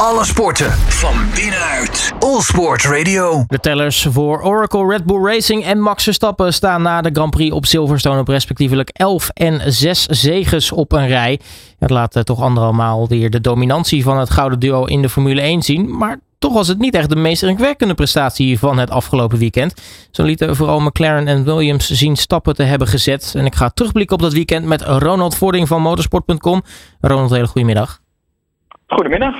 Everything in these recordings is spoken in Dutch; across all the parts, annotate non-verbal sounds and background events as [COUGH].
Alle sporten van binnenuit. All Sport Radio. De tellers voor Oracle, Red Bull Racing en Max Verstappen staan na de Grand Prix op Silverstone op respectievelijk 11 en 6 zegens op een rij. Het laat uh, toch andermaal weer de dominantie van het gouden duo in de Formule 1 zien. Maar toch was het niet echt de meest indrukwekkende prestatie van het afgelopen weekend. Zo lieten vooral McLaren en Williams zien stappen te hebben gezet. En ik ga terugblikken op dat weekend met Ronald Vording van motorsport.com. Ronald, hele goede middag. Goedemiddag.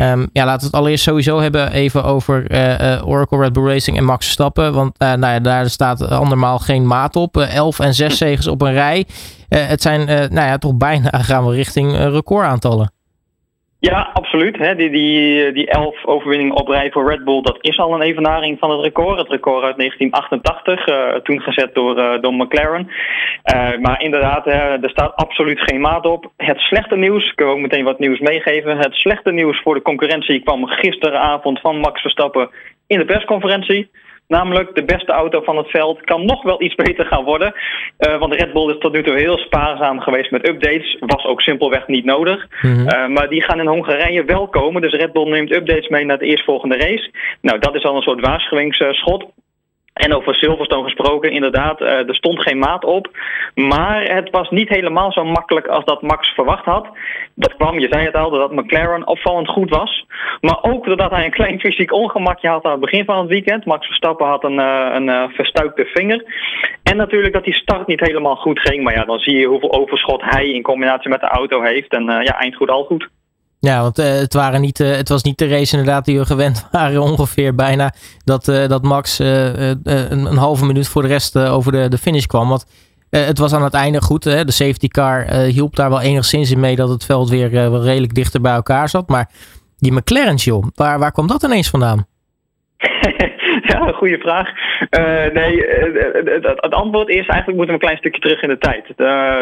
Um, ja, laten we het allereerst sowieso hebben even over uh, uh, Oracle Red Bull Racing en Max Stappen. Want uh, nou ja, daar staat andermaal geen maat op. 11 en 6 zegens op een rij. het zijn nou ja, toch bijna [LAUGHS] gaan we richting recordaantallen. Ja, absoluut. Hè. Die, die, die elf overwinningen op rij voor Red Bull, dat is al een evenaring van het record. Het record uit 1988, uh, toen gezet door, uh, McLaren. Uh, maar inderdaad, er staat absoluut geen maat op. Het slechte nieuws, ik wil ook meteen wat nieuws meegeven. Het slechte nieuws voor de concurrentie kwam gisteravond van Max Verstappen in de persconferentie. Namelijk de beste auto van het veld kan nog wel iets beter gaan worden. Uh, want Red Bull is tot nu toe heel spaarzaam geweest met updates. Was ook simpelweg niet nodig. Mm -hmm. uh, maar die gaan in Hongarije wel komen. Dus Red Bull neemt updates mee naar de eerstvolgende race. Nou, dat is al een soort waarschuwingsschot. En over Silverstone gesproken, inderdaad, uh, er stond geen maat op. Maar het was niet helemaal zo makkelijk als dat Max verwacht had. Dat kwam, je zei het al, dat McLaren opvallend goed was. Maar ook doordat hij een klein fysiek ongemakje had aan het begin van het weekend. Max Verstappen had een, uh, een uh, verstuikte vinger. En natuurlijk dat die start niet helemaal goed ging. Maar ja, dan zie je hoeveel overschot hij in combinatie met de auto heeft. En ja, eind goed al goed. Ja, want uh, het, waren niet, uh, het was niet de race inderdaad die we gewend [LAUGHS] waren ongeveer bijna. Dat, uh, dat Max een, een, halve minuut voor de rest over de, de finish kwam. Want het was aan het einde goed. Hè? De safety car hielp daar wel enigszins in mee dat het veld weer redelijk dichter bij elkaar zat. Maar die McLaren, joh, waar, waar kwam dat ineens vandaan? [LAUGHS] Ja, goede vraag. Uh, nee, het, het, antwoord is eigenlijk moeten we een klein stukje terug in de tijd.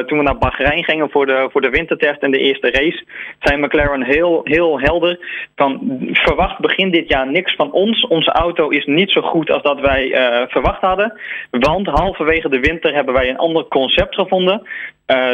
Toen we naar Bahrein gingen voor de, voor de wintertest en de eerste race, zei McLaren heel, heel helder van verwacht begin dit jaar niks van ons. Onze auto is niet zo goed als dat wij verwacht hadden. Want halverwege de winter hebben wij een ander concept gevonden.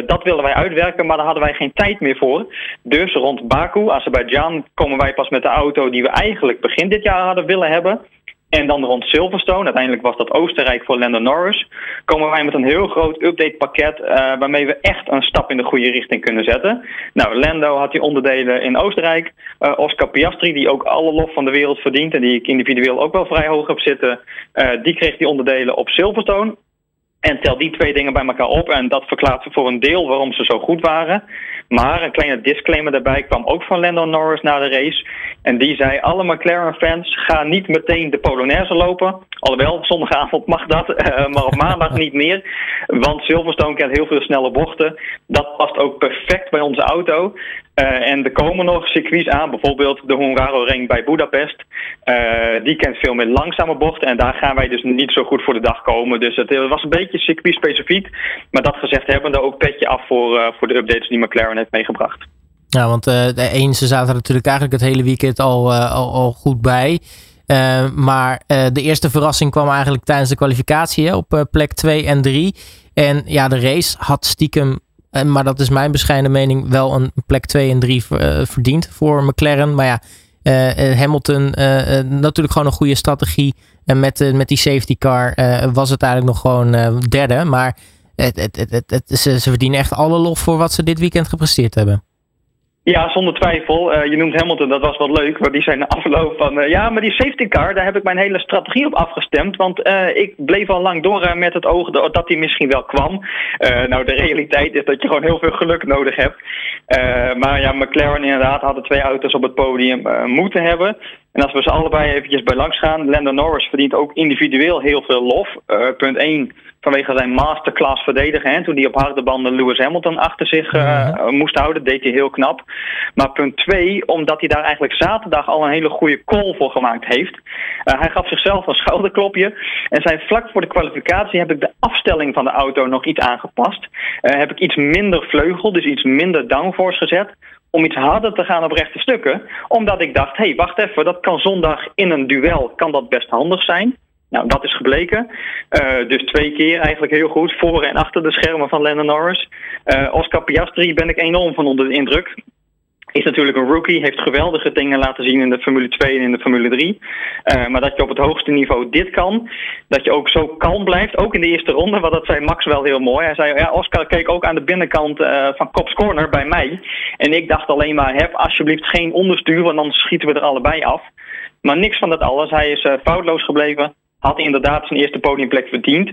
Dat willen wij uitwerken, maar daar hadden wij geen tijd meer voor. Dus rond Baku, Azerbeidzjan, komen wij pas met de auto die we eigenlijk begin dit jaar hadden willen hebben. En dan rond Silverstone, uiteindelijk was dat Oostenrijk voor Lando Norris, komen wij met een heel groot updatepakket uh, waarmee we echt een stap in de goede richting kunnen zetten. Nou, Lando had die onderdelen in Oostenrijk. Uh, Oscar Piastri, die ook alle lof van de wereld verdient en die ik individueel ook wel vrij hoog heb zitten, uh, die kreeg die onderdelen op Silverstone. En tel die twee dingen bij elkaar op en dat verklaart voor een deel waarom ze zo goed waren. Maar een kleine disclaimer daarbij kwam ook van Lando Norris na de race. En die zei, alle McLaren-fans gaan niet meteen de Polonaise lopen. Alhoewel, zondagavond mag dat, uh, [LAUGHS] maar op maandag niet meer. Want Silverstone kent heel veel snelle bochten. Dat past ook perfect bij onze auto. Uh, en er komen nog circuits aan, bijvoorbeeld de Hungaroring bij Budapest. Uh, die kent veel meer langzame bochten en daar gaan wij dus niet zo goed voor de dag komen. Dus het was een beetje circuit-specifiek. Maar dat gezegd hebben we ook petje af voor, voor de updates die McLaren heeft meegebracht. Ja, want de een, ze zaten natuurlijk eigenlijk het hele weekend al, al, al goed bij. maar de eerste verrassing kwam eigenlijk tijdens de kwalificatie op plek 2 en 3. En ja, de race had stiekem maar dat is mijn bescheiden mening wel een plek 2 en 3 verdiend voor McLaren. Maar ja, Hamilton natuurlijk gewoon een goede strategie. En met, met die safety car was het eigenlijk nog gewoon derde. Maar ze, verdienen echt alle lof voor wat ze dit weekend gepresteerd hebben. Ja, zonder twijfel. Uh, je noemt Hamilton, dat was wat leuk. Maar die zijn na afloop van... Uh, ja, maar die safety car, daar heb ik mijn hele strategie op afgestemd. Want uh, ik bleef al lang door met het oog dat hij misschien wel kwam. nou, de realiteit is dat je gewoon heel veel geluk nodig hebt. maar ja, McLaren inderdaad hadden twee auto's op het podium moeten hebben. En als we ze allebei eventjes bij langs gaan... Lando Norris verdient ook individueel heel veel lof. punt 1 vanwege zijn masterclass verdedigen. Hè, toen hij op harde banden Lewis Hamilton achter zich uh, moest houden, deed hij heel knap. Maar punt twee, omdat hij daar eigenlijk zaterdag al een hele goede call voor gemaakt heeft. Uh, hij gaf zichzelf een schouderklopje. En zei vlak voor de kwalificatie heb ik de afstelling van de auto nog iets aangepast. Heb ik iets minder vleugel, dus iets minder downforce gezet om iets harder te gaan op rechte stukken. Omdat ik dacht, hé, hey, wacht even, dat kan zondag in een duel kan dat best handig zijn. Nou, dat is gebleken. Uh, dus twee keer eigenlijk heel goed. Voor en achter de schermen van Lennon Norris. Uh, Oscar Piastri ben ik enorm van onder de indruk. Is natuurlijk een rookie, heeft geweldige dingen laten zien in de Formule 2 en in de Formule 3. Uh, maar dat je op het hoogste niveau dit kan, dat je ook zo kalm blijft, ook in de eerste ronde, want dat zei Max wel heel mooi. Hij zei, ja, Oscar keek ook aan de binnenkant uh, van Cops Corner bij mij. En ik dacht alleen maar, heb alsjeblieft geen onderstuur, want dan schieten we er allebei af. Maar niks van dat alles. Hij is uh, foutloos gebleven had inderdaad zijn eerste podiumplek verdiend.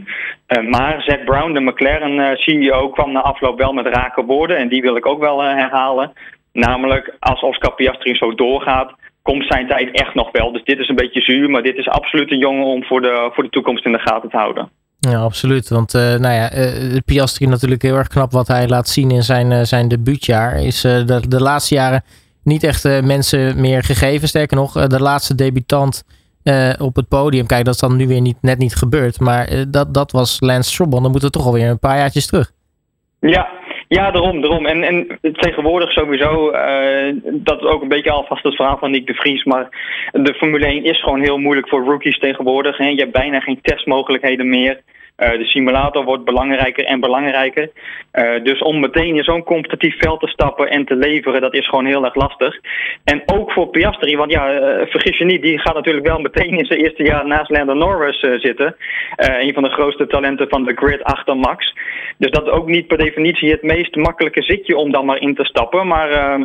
Maar Zack Brown, de McLaren-CEO, kwam na afloop wel met rake woorden. En die wil ik ook wel herhalen. Namelijk, als Oscar Piastri zo doorgaat, komt zijn tijd echt nog wel. Dus dit is een beetje zuur, maar dit is absoluut een jongen om voor de, voor de toekomst in de gaten te houden. Ja, absoluut. Want uh, nou ja, uh, Piastri natuurlijk heel erg knap wat hij laat zien in zijn, uh, zijn debuutjaar. Is de, de laatste jaren niet echt mensen meer gegeven. Sterker nog, de laatste debutant op het podium. Kijk, dat is dan nu weer niet, net niet gebeurd. Maar dat, dat was Lance Stroll. Dan moeten we toch alweer een paar jaartjes terug. Ja, ja, daarom, daarom. En, en tegenwoordig sowieso, uh, dat is ook een beetje alvast het verhaal van Nick de Vries. Maar de Formule 1 is gewoon heel moeilijk voor rookies tegenwoordig. Hè. Je hebt bijna geen testmogelijkheden meer. Uh, de simulator wordt belangrijker en belangrijker. Uh, dus om meteen in zo'n competitief veld te stappen en te leveren, dat is gewoon heel erg lastig. En ook voor Piastri, want ja, uh, vergis je niet, die gaat natuurlijk wel meteen in zijn eerste jaar naast Lando Norris zitten. een van de grootste talenten van de grid achter Max. Dus dat is ook niet per definitie het meest makkelijke zitje om dan maar in te stappen. Maar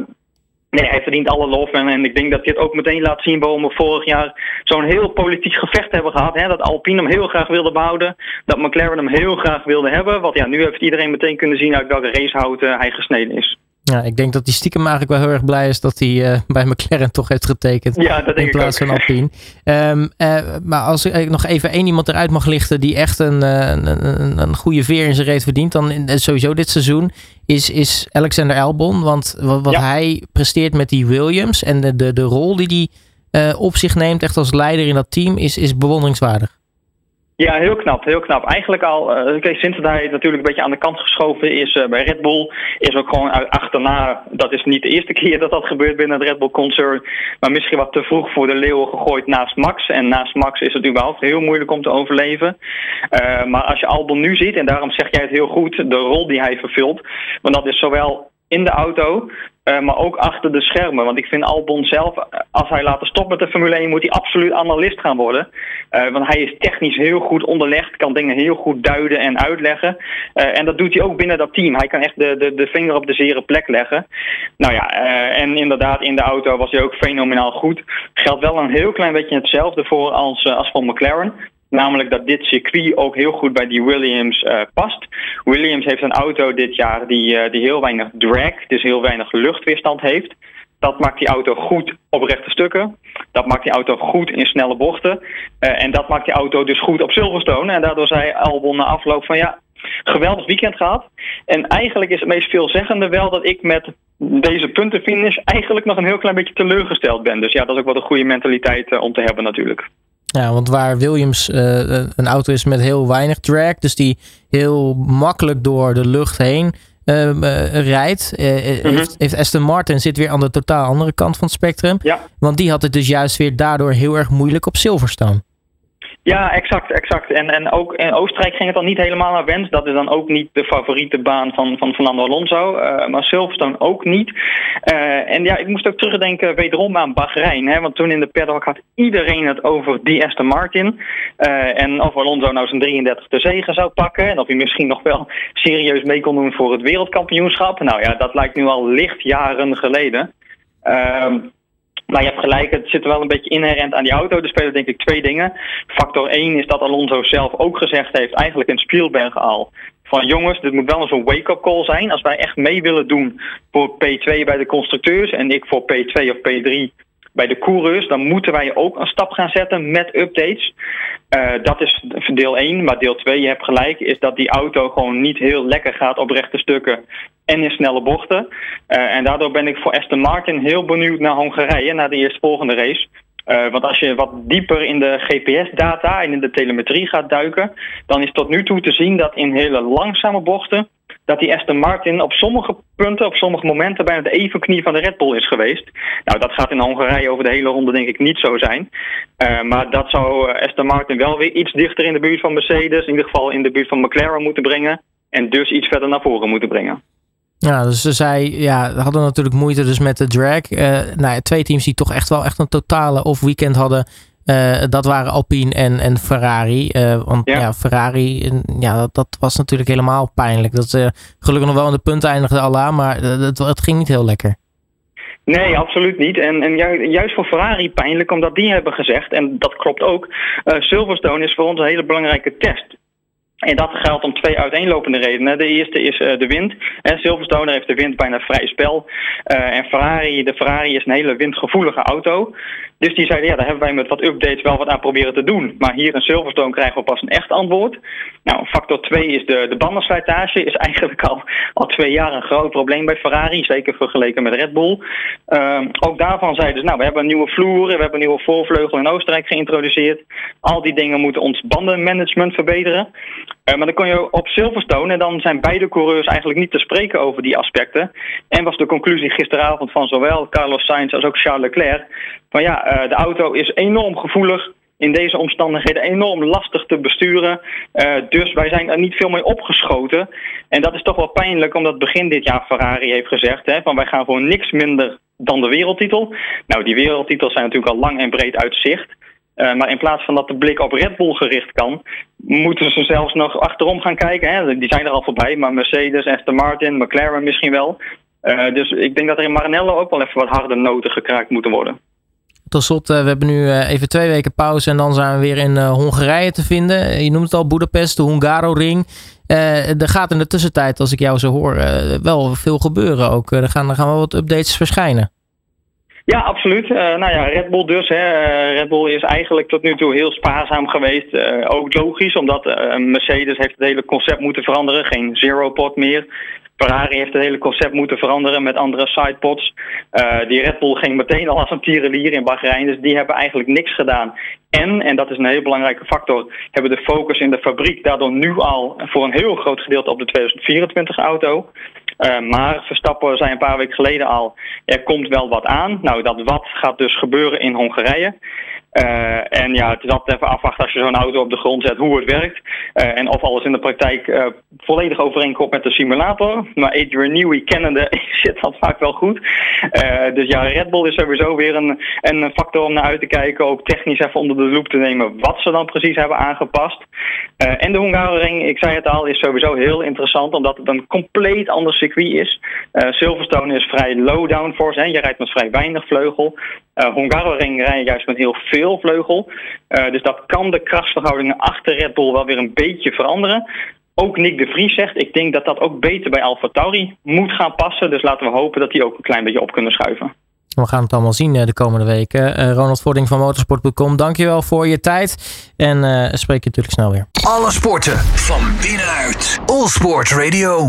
Nee, hij verdient alle lof. En, ik denk dat het ook meteen laat zien waarom we vorig jaar zo'n heel politiek gevecht hebben gehad. Hè? Dat Alpine hem heel graag wilde behouden. Dat McLaren hem heel graag wilde hebben. Want ja, nu heeft iedereen meteen kunnen zien uit welke racehout hij gesneden is. Ja, ik denk dat hij stiekem eigenlijk wel heel erg blij is dat hij uh, bij McLaren toch heeft getekend. Ja, dat denk in plaats van Alpine. Um, uh, maar als ik nog even één iemand eruit mag lichten die echt een, een, een, een goede veer in zijn reet verdient, dan in, sowieso dit seizoen, is, is Alexander Albon. Want wat, wat ja. hij presteert met die Williams en de, de, de rol die hij uh, op zich neemt, echt als leider in dat team, is, is bewonderingswaardig. Ja, heel knap, heel knap. Eigenlijk al, kijk, sinds dat hij natuurlijk een beetje aan de kant geschoven is uh, bij Red Bull, is ook gewoon achterna, dat is niet de eerste [LAUGHS] keer dat dat gebeurt binnen het Red Bull concern, maar misschien wat te vroeg voor de leeuwen gegooid naast Max. En naast Max is het überhaupt heel moeilijk om te overleven. Uh, maar als je Albon nu ziet, en daarom zeg jij het heel goed, de rol die hij vervult, want dat is zowel in de auto, uh, maar ook achter de schermen. Want ik vind Albon zelf, als hij laten stoppen met de Formule 1, moet hij absoluut analist gaan worden. Uh, want hij is technisch heel goed onderlegd, kan dingen heel goed duiden en uitleggen. En dat doet hij ook binnen dat team. Hij kan echt de, de, de vinger op de zere plek leggen. Nou ja, en inderdaad, in de auto was hij ook fenomenaal goed. Geldt wel een heel klein beetje hetzelfde voor als, als voor McLaren. Namelijk dat dit circuit ook heel goed bij die Williams uh, past. Williams heeft een auto dit jaar die, uh, die heel weinig drag, dus heel weinig luchtweerstand heeft. Dat maakt die auto goed op rechte stukken. Dat maakt die auto goed in snelle bochten. Uh, en dat maakt die auto dus goed op Silverstone. En daardoor zei Albon na afloop van ja, geweldig weekend gehad. En eigenlijk is het meest veelzeggende wel dat ik met deze puntenfinish eigenlijk nog een heel klein beetje teleurgesteld ben. Dus ja, dat is ook wel een goede mentaliteit om te hebben natuurlijk. Ja, want waar Williams uh, een auto is met heel weinig drag, dus die heel makkelijk door de lucht heen uh, uh, rijdt, mm -hmm. heeft, heeft, Aston Martin zit weer aan de totaal andere kant van het spectrum. Ja. Want die had het dus juist weer daardoor heel erg moeilijk op Silverstone. Ja, exact, exact. En, en ook in Oostenrijk ging het dan niet helemaal naar wens. Dat is dan ook niet de favoriete baan van, van Fernando Alonso. Uh, maar Silverstone ook niet. Uh, en ja, ik moest ook terugdenken wederom aan Bahrein. Hè, want toen in de paddock had iedereen het over die Aston Martin. Uh, en of Alonso nou zijn 33e zegen zou pakken. En of hij misschien nog wel serieus mee kon doen voor het wereldkampioenschap. Nou ja, dat lijkt nu al licht jaren geleden. Ehm, maar je hebt gelijk, het zit wel een beetje inherent aan die auto. Er spelen denk ik twee dingen. Factor 1 is dat Alonso zelf ook gezegd heeft, eigenlijk in Spielberg al. Van jongens, dit moet wel eens een wake-up call zijn. Als wij echt mee willen doen voor P2 bij de constructeurs en ik voor P2 of P3 bij de coureurs, dan moeten wij ook een stap gaan zetten met updates. Uh, dat is deel 1. Maar deel 2, je hebt gelijk, is dat die auto gewoon niet heel lekker gaat op rechte stukken en in snelle bochten. Uh, en daardoor ben ik voor Aston Martin heel benieuwd naar Hongarije, naar de eerstvolgende race. Uh, want als je wat dieper in de GPS-data en in de telemetrie gaat duiken, dan is tot nu toe te zien dat in hele langzame bochten dat die Aston Martin op sommige punten, op sommige momenten bijna de evenknie van de Red Bull is geweest. Nou, dat gaat in Hongarije over de hele ronde denk ik niet zo zijn. Uh, maar dat zou Aston Martin wel weer iets dichter in de buurt van Mercedes, in ieder geval in de buurt van McLaren moeten brengen. En dus iets verder naar voren moeten brengen. Ja, dus zij ja, hadden natuurlijk moeite dus met de drag. Uh, nou, twee teams die toch echt wel echt een totale off-weekend hadden. Uh, dat waren Alpine en, en Ferrari. Uh, want ja, ja Ferrari, ja, dat, dat, was natuurlijk helemaal pijnlijk. Dat ze gelukkig nog wel aan de punten eindigden Allah, maar het, het ging niet heel lekker. Nee, absoluut niet. En, en juist voor Ferrari pijnlijk, omdat die hebben gezegd, en dat klopt ook, Silverstone is voor ons een hele belangrijke test. En dat geldt om twee uiteenlopende redenen. De eerste is uh, de wind. En Silverstone heeft de wind bijna vrij spel. Uh, en Ferrari, de Ferrari is een hele windgevoelige auto. Dus die zeiden, ja, daar hebben wij met wat updates wel wat aan proberen te doen. Maar hier in Silverstone krijgen we pas een echt antwoord. Nou, factor 2 is de, de bandenslijtage. Is [LAUGHS] eigenlijk al, al twee jaar een groot probleem bij Ferrari. Zeker vergeleken met Red Bull. Uh, ook daarvan zeiden ze, nou, we hebben een nieuwe vloer. We hebben een nieuwe voorvleugel in Oostenrijk geïntroduceerd. Al die dingen moeten ons bandenmanagement verbeteren. Uh, maar dan kon je op Silverstone en dan zijn beide coureurs eigenlijk niet te spreken over die aspecten. En was de conclusie gisteravond van zowel Carlos Sainz als ook Charles Leclerc. Van ja, uh, de auto is enorm gevoelig in deze omstandigheden enorm lastig te besturen. Uh, dus wij zijn er niet veel mee opgeschoten. En dat is toch wel pijnlijk, omdat begin dit jaar Ferrari heeft gezegd: hè, van wij gaan voor niks minder dan de wereldtitel. Nou, die wereldtitels zijn natuurlijk al lang en breed uit zicht. Uh, maar in plaats van dat de blik op Red Bull gericht kan, moeten ze zelfs nog achterom gaan kijken. Hè. Die zijn er al voorbij, maar Mercedes, Aston Martin, McLaren misschien wel. Dus ik denk dat er in Maranello ook wel even wat harde noten gekraakt moeten worden. Tot slot, uh, we hebben nu even twee weken pauze en dan zijn we weer in Hongarije te vinden. Je noemt het al Budapest, de Hungaro-ring. er gaat in de tussentijd, als ik jou zo hoor, wel veel gebeuren ook. er, gaan, er gaan wel wat updates verschijnen. Ja, absoluut. Nou ja, Red Bull dus. Hè. Red Bull is eigenlijk tot nu toe heel spaarzaam geweest. Ook logisch, omdat Mercedes heeft het hele concept moeten veranderen. Geen zero pot meer. Ferrari heeft het hele concept moeten veranderen met andere sidepods. die Red Bull ging meteen al als een tierenlier in Bahrein. Dus die hebben eigenlijk niks gedaan. En, en dat is een heel belangrijke factor, hebben de focus in de fabriek daardoor nu al voor een heel groot gedeelte op de 2024 auto. Uh, maar Verstappen zei een paar weken geleden al, er komt wel wat aan. Nou, dat wat gaat dus gebeuren in Hongarije. Uh, en ja, het is altijd even afwachten als je zo'n auto op de grond zet hoe het werkt. Uh, en of alles in de praktijk uh, volledig overeenkomt met de simulator. Maar Adrian Newey kennende [LAUGHS] zit dat vaak wel goed. dus ja, Red Bull is sowieso weer een, een factor om naar uit te kijken. Ook technisch even onder de loep te nemen wat ze dan precies hebben aangepast. en de Hungaroring, ik zei het al, is sowieso heel interessant. Omdat het een compleet ander circuit is. Silverstone is vrij low downforce. Hè. Je rijdt met vrij weinig vleugel. Uh, Hungaroring rijden juist met heel veel vleugel. Uh, dus dat kan de krachtsverhoudingen achter Red Bull wel weer een beetje veranderen. Ook Nick de Vries zegt, ik denk dat dat ook beter bij Alfa Tauri moet gaan passen. Dus laten we hopen dat die ook een klein beetje op kunnen schuiven. We gaan het allemaal zien eh, de komende weken. Ronald Vording van motorsport.com, dankjewel voor je tijd. En spreek je natuurlijk snel weer. Alle sporten van binnenuit. All Sport Radio.